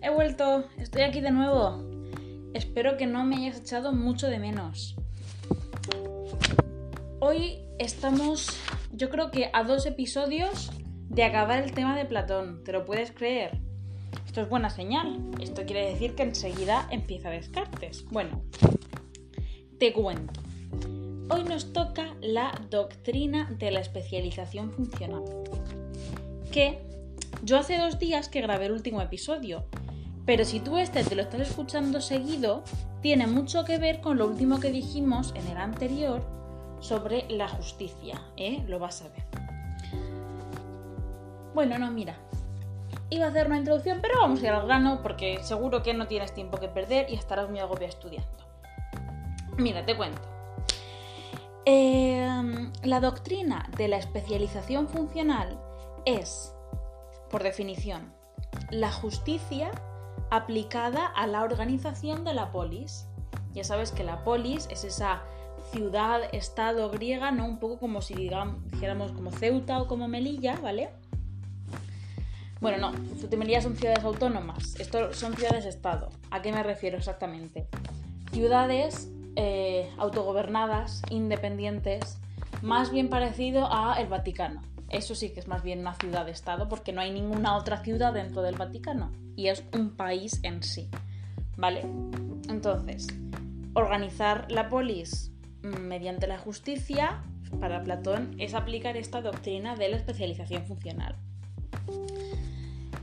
He vuelto, estoy aquí de nuevo. Espero que no me hayas echado mucho de menos. Hoy estamos, yo creo que a dos episodios de acabar el tema de Platón. ¿Te lo puedes creer? Esto es buena señal. Esto quiere decir que enseguida empieza Descartes. Bueno, te cuento. Hoy nos toca la doctrina de la especialización funcional. Que yo hace dos días que grabé el último episodio, pero si tú este te lo estás escuchando seguido, tiene mucho que ver con lo último que dijimos en el anterior sobre la justicia, ¿eh? Lo vas a ver. Bueno, no, mira. Iba a hacer una introducción, pero vamos a ir al grano porque seguro que no tienes tiempo que perder y estarás muy agobiado estudiando. Mira, te cuento. Em, la doctrina de la especialización funcional es por definición, la justicia aplicada a la organización de la polis. Ya sabes que la polis es esa ciudad, estado griega, ¿no? Un poco como si dijéramos como Ceuta o como Melilla, ¿vale? Bueno, no, Ceuta y Melilla son ciudades autónomas, esto son ciudades-estado. ¿A qué me refiero exactamente? Ciudades eh, autogobernadas, independientes, más bien parecido a el Vaticano, eso sí que es más bien una ciudad-estado porque no hay ninguna otra ciudad dentro del Vaticano y es un país en sí. ¿Vale? Entonces, organizar la polis mediante la justicia, para Platón, es aplicar esta doctrina de la especialización funcional.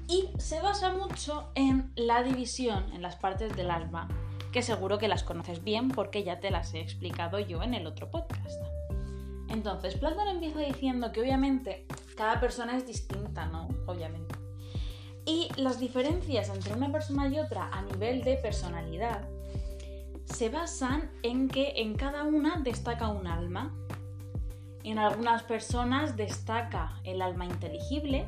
Y se basa mucho en la división en las partes del alma, que seguro que las conoces bien porque ya te las he explicado yo en el otro podcast. Entonces, Platón empieza diciendo que obviamente cada persona es distinta, ¿no? Obviamente. Y las diferencias entre una persona y otra a nivel de personalidad se basan en que en cada una destaca un alma. En algunas personas destaca el alma inteligible,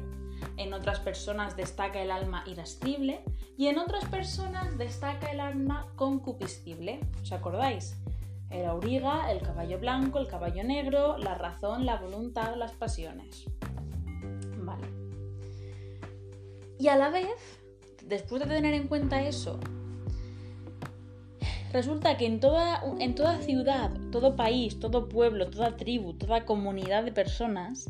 en otras personas destaca el alma irascible y en otras personas destaca el alma concupiscible. ¿Os acordáis? El auriga, el caballo blanco, el caballo negro, la razón, la voluntad, las pasiones. Vale. Y a la vez, después de tener en cuenta eso, resulta que en toda, en toda ciudad, todo país, todo pueblo, toda tribu, toda comunidad de personas,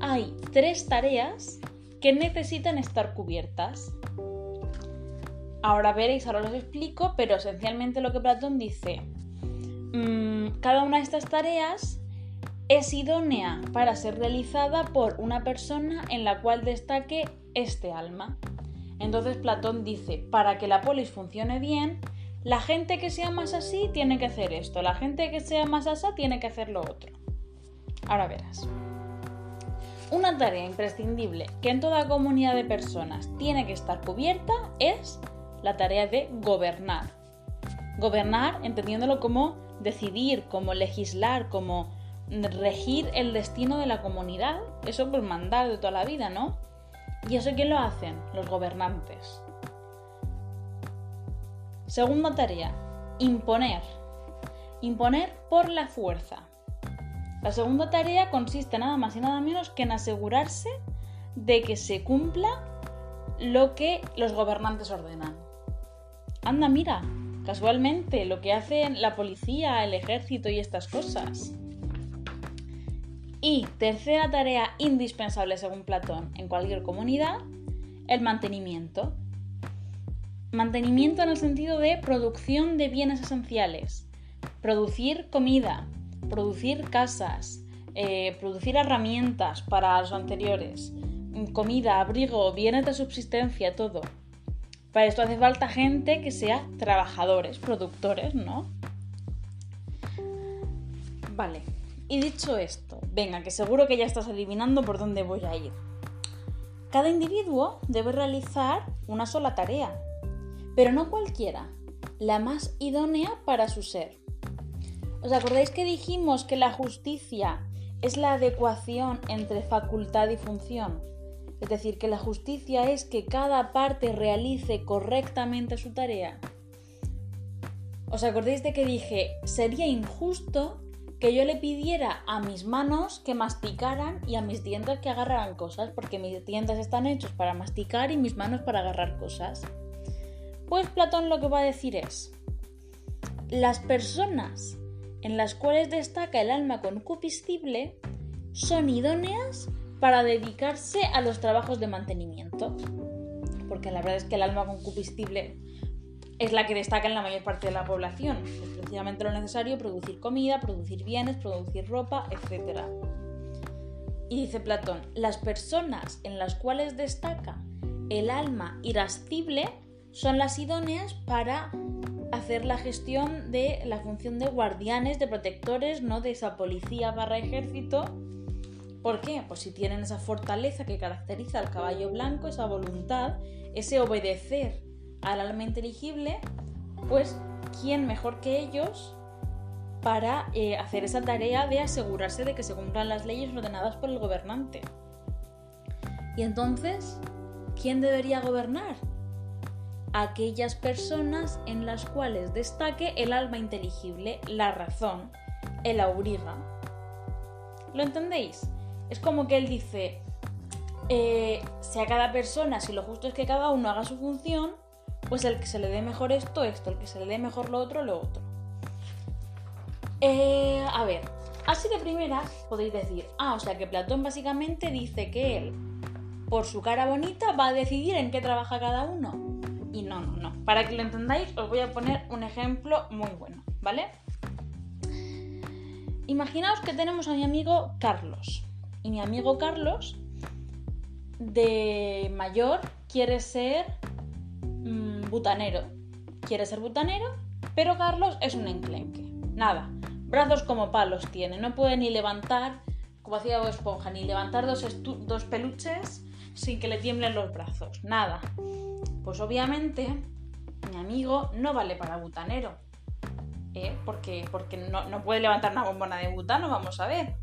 hay tres tareas que necesitan estar cubiertas. Ahora veréis, ahora os explico, pero esencialmente lo que Platón dice cada una de estas tareas es idónea para ser realizada por una persona en la cual destaque este alma. Entonces Platón dice, para que la polis funcione bien, la gente que sea más así tiene que hacer esto, la gente que sea más asa tiene que hacer lo otro. Ahora verás. Una tarea imprescindible que en toda comunidad de personas tiene que estar cubierta es la tarea de gobernar. Gobernar entendiéndolo como decidir, como legislar, como regir el destino de la comunidad. Eso por mandar de toda la vida, ¿no? ¿Y eso quién lo hacen? Los gobernantes. Segunda tarea, imponer. Imponer por la fuerza. La segunda tarea consiste nada más y nada menos que en asegurarse de que se cumpla lo que los gobernantes ordenan. Anda, mira, casualmente lo que hacen la policía, el ejército y estas cosas. Y tercera tarea indispensable según Platón en cualquier comunidad, el mantenimiento. Mantenimiento en el sentido de producción de bienes esenciales. Producir comida, producir casas, eh, producir herramientas para los anteriores, comida, abrigo, bienes de subsistencia, todo. Para esto hace falta gente que sea trabajadores, productores, ¿no? Vale, y dicho esto, venga, que seguro que ya estás adivinando por dónde voy a ir. Cada individuo debe realizar una sola tarea, pero no cualquiera, la más idónea para su ser. ¿Os acordáis que dijimos que la justicia es la adecuación entre facultad y función? Es decir, que la justicia es que cada parte realice correctamente su tarea. ¿Os acordáis de que dije, sería injusto que yo le pidiera a mis manos que masticaran y a mis dientes que agarraran cosas, porque mis dientes están hechos para masticar y mis manos para agarrar cosas. Pues Platón lo que va a decir es, las personas en las cuales destaca el alma concupiscible son idóneas para dedicarse a los trabajos de mantenimiento. Porque la verdad es que el alma concupiscible es la que destaca en la mayor parte de la población. Es precisamente lo necesario producir comida, producir bienes, producir ropa, etc. Y dice Platón, las personas en las cuales destaca el alma irascible son las idóneas para hacer la gestión de la función de guardianes, de protectores, no de esa policía barra ejército. ¿Por qué? Pues si tienen esa fortaleza que caracteriza al caballo blanco, esa voluntad, ese obedecer al alma inteligible, pues ¿quién mejor que ellos para eh, hacer esa tarea de asegurarse de que se cumplan las leyes ordenadas por el gobernante? Y entonces, ¿quién debería gobernar? Aquellas personas en las cuales destaque el alma inteligible, la razón, el auriga. ¿Lo entendéis? Es como que él dice, eh, si a cada persona, si lo justo es que cada uno haga su función, pues el que se le dé mejor esto, esto, el que se le dé mejor lo otro, lo otro. Eh, a ver, así de primera podéis decir, ah, o sea que Platón básicamente dice que él, por su cara bonita, va a decidir en qué trabaja cada uno. Y no, no, no. Para que lo entendáis, os voy a poner un ejemplo muy bueno, ¿vale? Imaginaos que tenemos a mi amigo Carlos. Y mi amigo Carlos, de mayor, quiere ser butanero. Quiere ser butanero, pero Carlos es un enclenque. Nada, brazos como palos tiene, no puede ni levantar, como hacía Bob Esponja, ni levantar dos, dos peluches sin que le tiemblen los brazos. Nada. Pues obviamente mi amigo no vale para butanero. ¿eh? Porque, porque no, no puede levantar una bombona de butano, vamos a ver.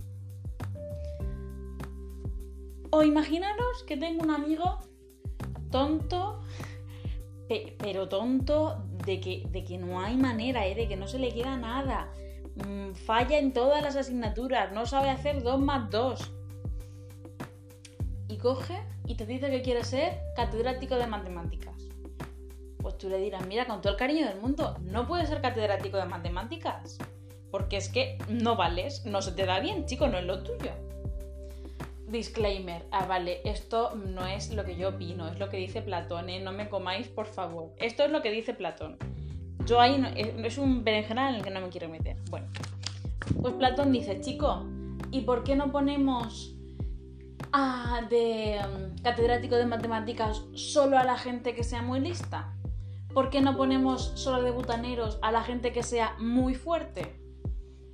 O imaginaros que tengo un amigo tonto pero tonto de que, de que no hay manera, ¿eh? de que no se le queda nada. Mm, falla en todas las asignaturas, no sabe hacer 2 más 2. Y coge y te dice que quiere ser catedrático de matemáticas. Pues tú le dirás, mira, con todo el cariño del mundo, no puedes ser catedrático de matemáticas. Porque es que no vales, no se te da bien, chico, no es lo tuyo disclaimer, ah, vale, esto no es lo que yo opino, es lo que dice Platón, ¿eh? no me comáis, por favor. Esto es lo que dice Platón. Yo ahí no, es un berenjenal en el que no me quiero meter. Bueno, pues Platón dice, chico, ¿y por qué no ponemos a de mm, catedrático de matemáticas solo a la gente que sea muy lista? ¿Por qué no ponemos solo de butaneros a la gente que sea muy fuerte?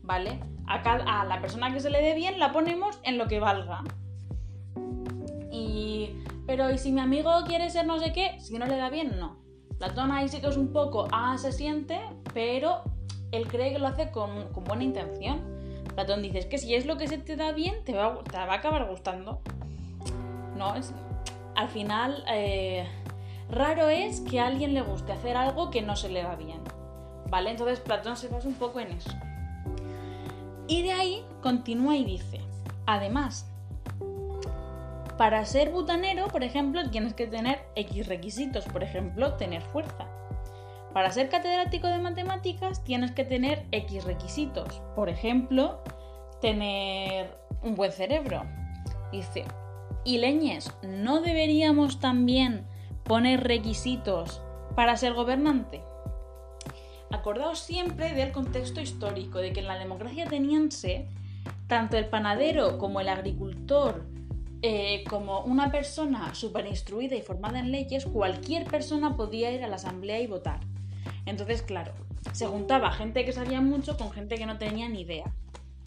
¿Vale? A la persona que se le dé bien la ponemos en lo que valga. Pero ¿y si mi amigo quiere ser no sé qué? Si no le da bien, no. Platón ahí sí que es un poco, ah, se siente, pero él cree que lo hace con, buena intención. Platón dice, es que si es lo que se te da bien, te va, te va a acabar gustando. No, es... Al final, eh, raro es que a alguien le guste hacer algo que no se le da bien. ¿Vale? Entonces Platón se basa un poco en eso. Y de ahí continúa y dice, además, para ser butanero, por ejemplo, tienes que tener X requisitos, por ejemplo, tener fuerza. Para ser catedrático de matemáticas tienes que tener X requisitos, por ejemplo, tener un buen cerebro. Dice, y leñes, ¿no deberíamos también poner requisitos para ser gobernante? Acordaos siempre del contexto histórico, de que en la democracia ateniense, tanto el panadero como el agricultor eh, como una persona súper instruida y formada en leyes, cualquier persona podía ir a la asamblea y votar. Entonces, claro, se juntaba gente que sabía mucho con gente que no tenía ni idea.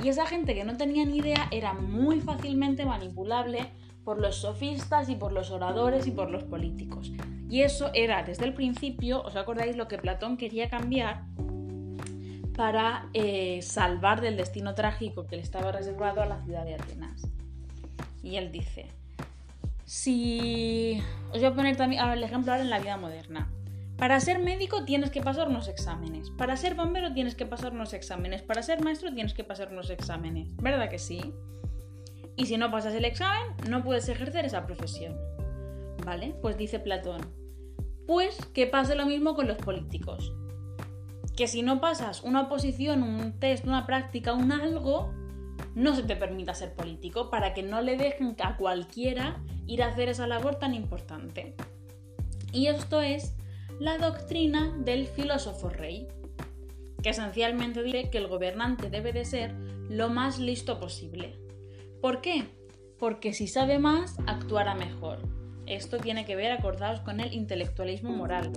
Y esa gente que no tenía ni idea era muy fácilmente manipulable por los sofistas y por los oradores y por los políticos. Y eso era desde el principio, ¿os acordáis lo que Platón quería cambiar para eh, salvar del destino trágico que le estaba reservado a la ciudad de Atenas? Y él dice, si... Os voy a poner también el ejemplo ahora en la vida moderna. Para ser médico tienes que pasar unos exámenes. Para ser bombero tienes que pasar unos exámenes. Para ser maestro tienes que pasar unos exámenes. ¿Verdad que sí? Y si no pasas el examen, no puedes ejercer esa profesión. ¿Vale? Pues dice Platón. Pues que pase lo mismo con los políticos. Que si no pasas una oposición, un test, una práctica, un algo, no se te permita ser político para que no le dejen a cualquiera ir a hacer esa labor tan importante. Y esto es la doctrina del filósofo rey, que esencialmente dice que el gobernante debe de ser lo más listo posible. ¿Por qué? Porque si sabe más, actuará mejor. Esto tiene que ver, acordados con el intelectualismo moral.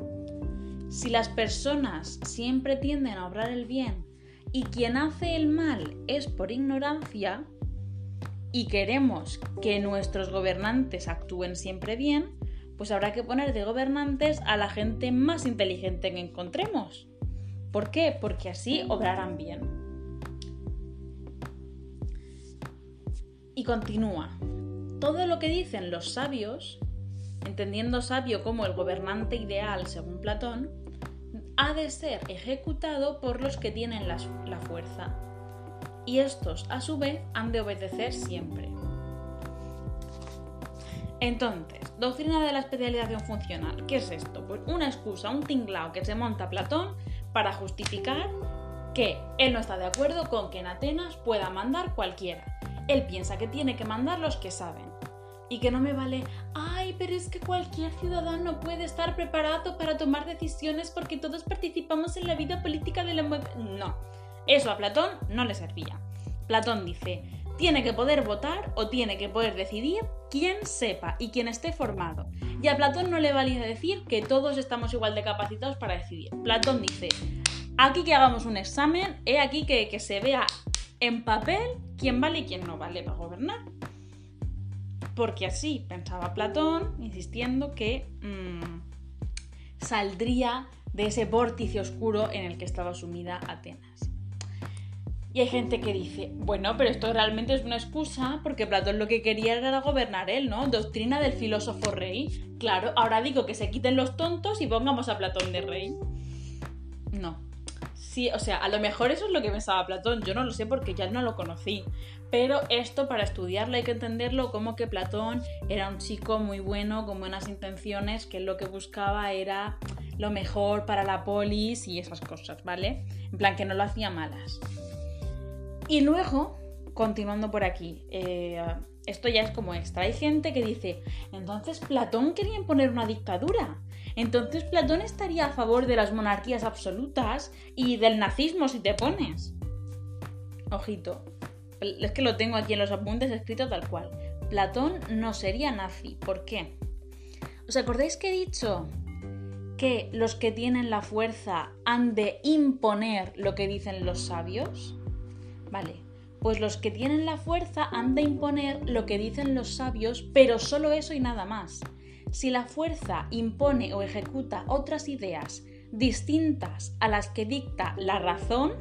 Si las personas siempre tienden a obrar el bien y quien hace el mal es por ignorancia, y queremos que nuestros gobernantes actúen siempre bien, pues habrá que poner de gobernantes a la gente más inteligente que encontremos. ¿Por qué? Porque así obrarán bien. Y continúa. Todo lo que dicen los sabios, entendiendo sabio como el gobernante ideal según Platón, ha de ser ejecutado por los que tienen la, la fuerza. Y estos, a su vez, han de obedecer siempre. Entonces, doctrina de la especialización funcional. ¿Qué es esto? Pues una excusa, un tinglao que se monta Platón para justificar que él no está de acuerdo con que en Atenas pueda mandar cualquiera. Él piensa que tiene que mandar los que saben. Y que no me vale, ay, pero es que cualquier ciudadano puede estar preparado para tomar decisiones porque todos participamos en la vida política de la... No, eso a Platón no le servía. Platón dice, tiene que poder votar o tiene que poder decidir quien sepa y quien esté formado. Y a Platón no le valía decir que todos estamos igual de capacitados para decidir. Platón dice, aquí que hagamos un examen, he aquí que, que se vea en papel quién vale y quién no vale para gobernar. Porque así pensaba Platón, insistiendo que mmm, saldría de ese vórtice oscuro en el que estaba sumida Atenas. Y hay gente que dice, bueno, pero esto realmente es una excusa porque Platón lo que quería era gobernar él, ¿no? Doctrina del filósofo rey. Claro, ahora digo que se quiten los tontos y pongamos a Platón de rey. No. Sí, o sea, a lo mejor eso es lo que pensaba Platón, yo no lo sé porque ya no lo conocí. Pero esto para estudiarlo hay que entenderlo como que Platón era un chico muy bueno, con buenas intenciones, que lo que buscaba era lo mejor para la polis y esas cosas, ¿vale? En plan que no lo hacía malas. Y luego, continuando por aquí, eh, esto ya es como extra. Hay gente que dice, entonces Platón quería imponer una dictadura. Entonces Platón estaría a favor de las monarquías absolutas y del nazismo si te pones. Ojito, es que lo tengo aquí en los apuntes escrito tal cual. Platón no sería nazi. ¿Por qué? ¿Os acordáis que he dicho que los que tienen la fuerza han de imponer lo que dicen los sabios? Vale, pues los que tienen la fuerza han de imponer lo que dicen los sabios, pero solo eso y nada más. Si la fuerza impone o ejecuta otras ideas distintas a las que dicta la razón,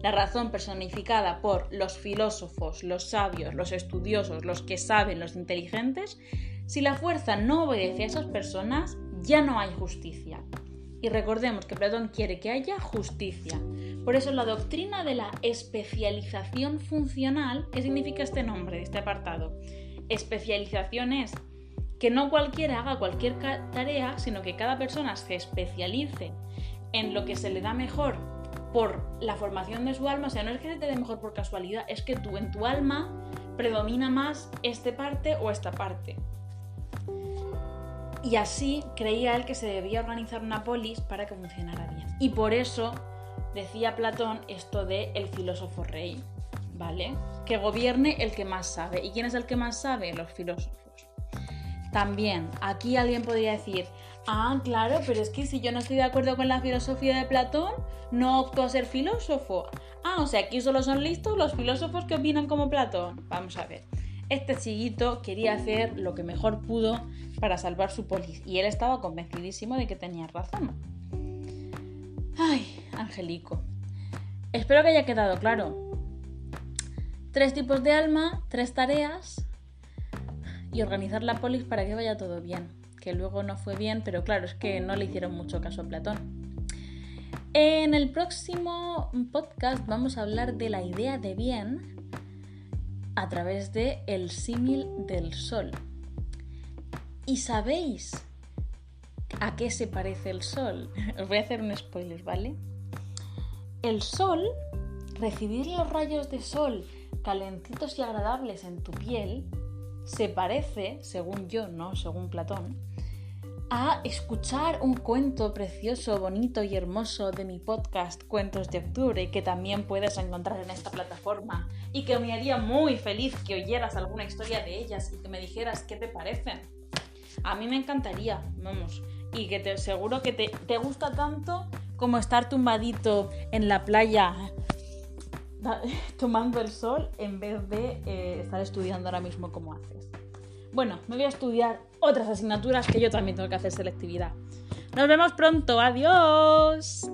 la razón personificada por los filósofos, los sabios, los estudiosos, los que saben, los inteligentes, si la fuerza no obedece a esas personas, ya no hay justicia. Y recordemos que Platón quiere que haya justicia. Por eso la doctrina de la especialización funcional, ¿qué significa este nombre, este apartado? Especialización es que no cualquiera haga cualquier tarea, sino que cada persona se especialice en lo que se le da mejor por la formación de su alma. O sea, no es que se te dé mejor por casualidad, es que tú en tu alma predomina más esta parte o esta parte. Y así creía él que se debía organizar una polis para que funcionara bien. Y por eso decía Platón esto de el filósofo rey, ¿vale? Que gobierne el que más sabe. ¿Y quién es el que más sabe? Los filósofos. También, aquí alguien podría decir, ah, claro, pero es que si yo no estoy de acuerdo con la filosofía de Platón, no opto a ser filósofo. Ah, o sea, aquí solo son listos los filósofos que opinan como Platón. Vamos a ver este chiquito quería hacer lo que mejor pudo para salvar su polis y él estaba convencidísimo de que tenía razón. Ay, Angelico. Espero que haya quedado claro. Tres tipos de alma, tres tareas y organizar la polis para que vaya todo bien. que luego no fue bien, pero claro, es que no le hicieron mucho caso a Platón. En el próximo podcast vamos a hablar de la idea de bien a través de el símil del sol. ¿Y sabéis a qué se parece el sol? Os voy a hacer un spoiler, ¿vale? El sol, recibir los rayos de sol calentitos y agradables en tu piel, se parece, según yo, ¿no? Según Platón, a escuchar un cuento precioso, bonito y hermoso de mi podcast Cuentos de Octubre, que también puedes encontrar en esta plataforma y que me haría muy feliz que oyeras alguna historia de ellas y que me dijeras qué te parecen. A mí me encantaría, vamos, y que te seguro que te, te gusta tanto como estar tumbadito en la playa tomando el sol en vez de eh, estar estudiando ahora mismo como haces. Bueno, me voy a estudiar otras asignaturas que yo también tengo que hacer selectividad. Nos vemos pronto, adiós.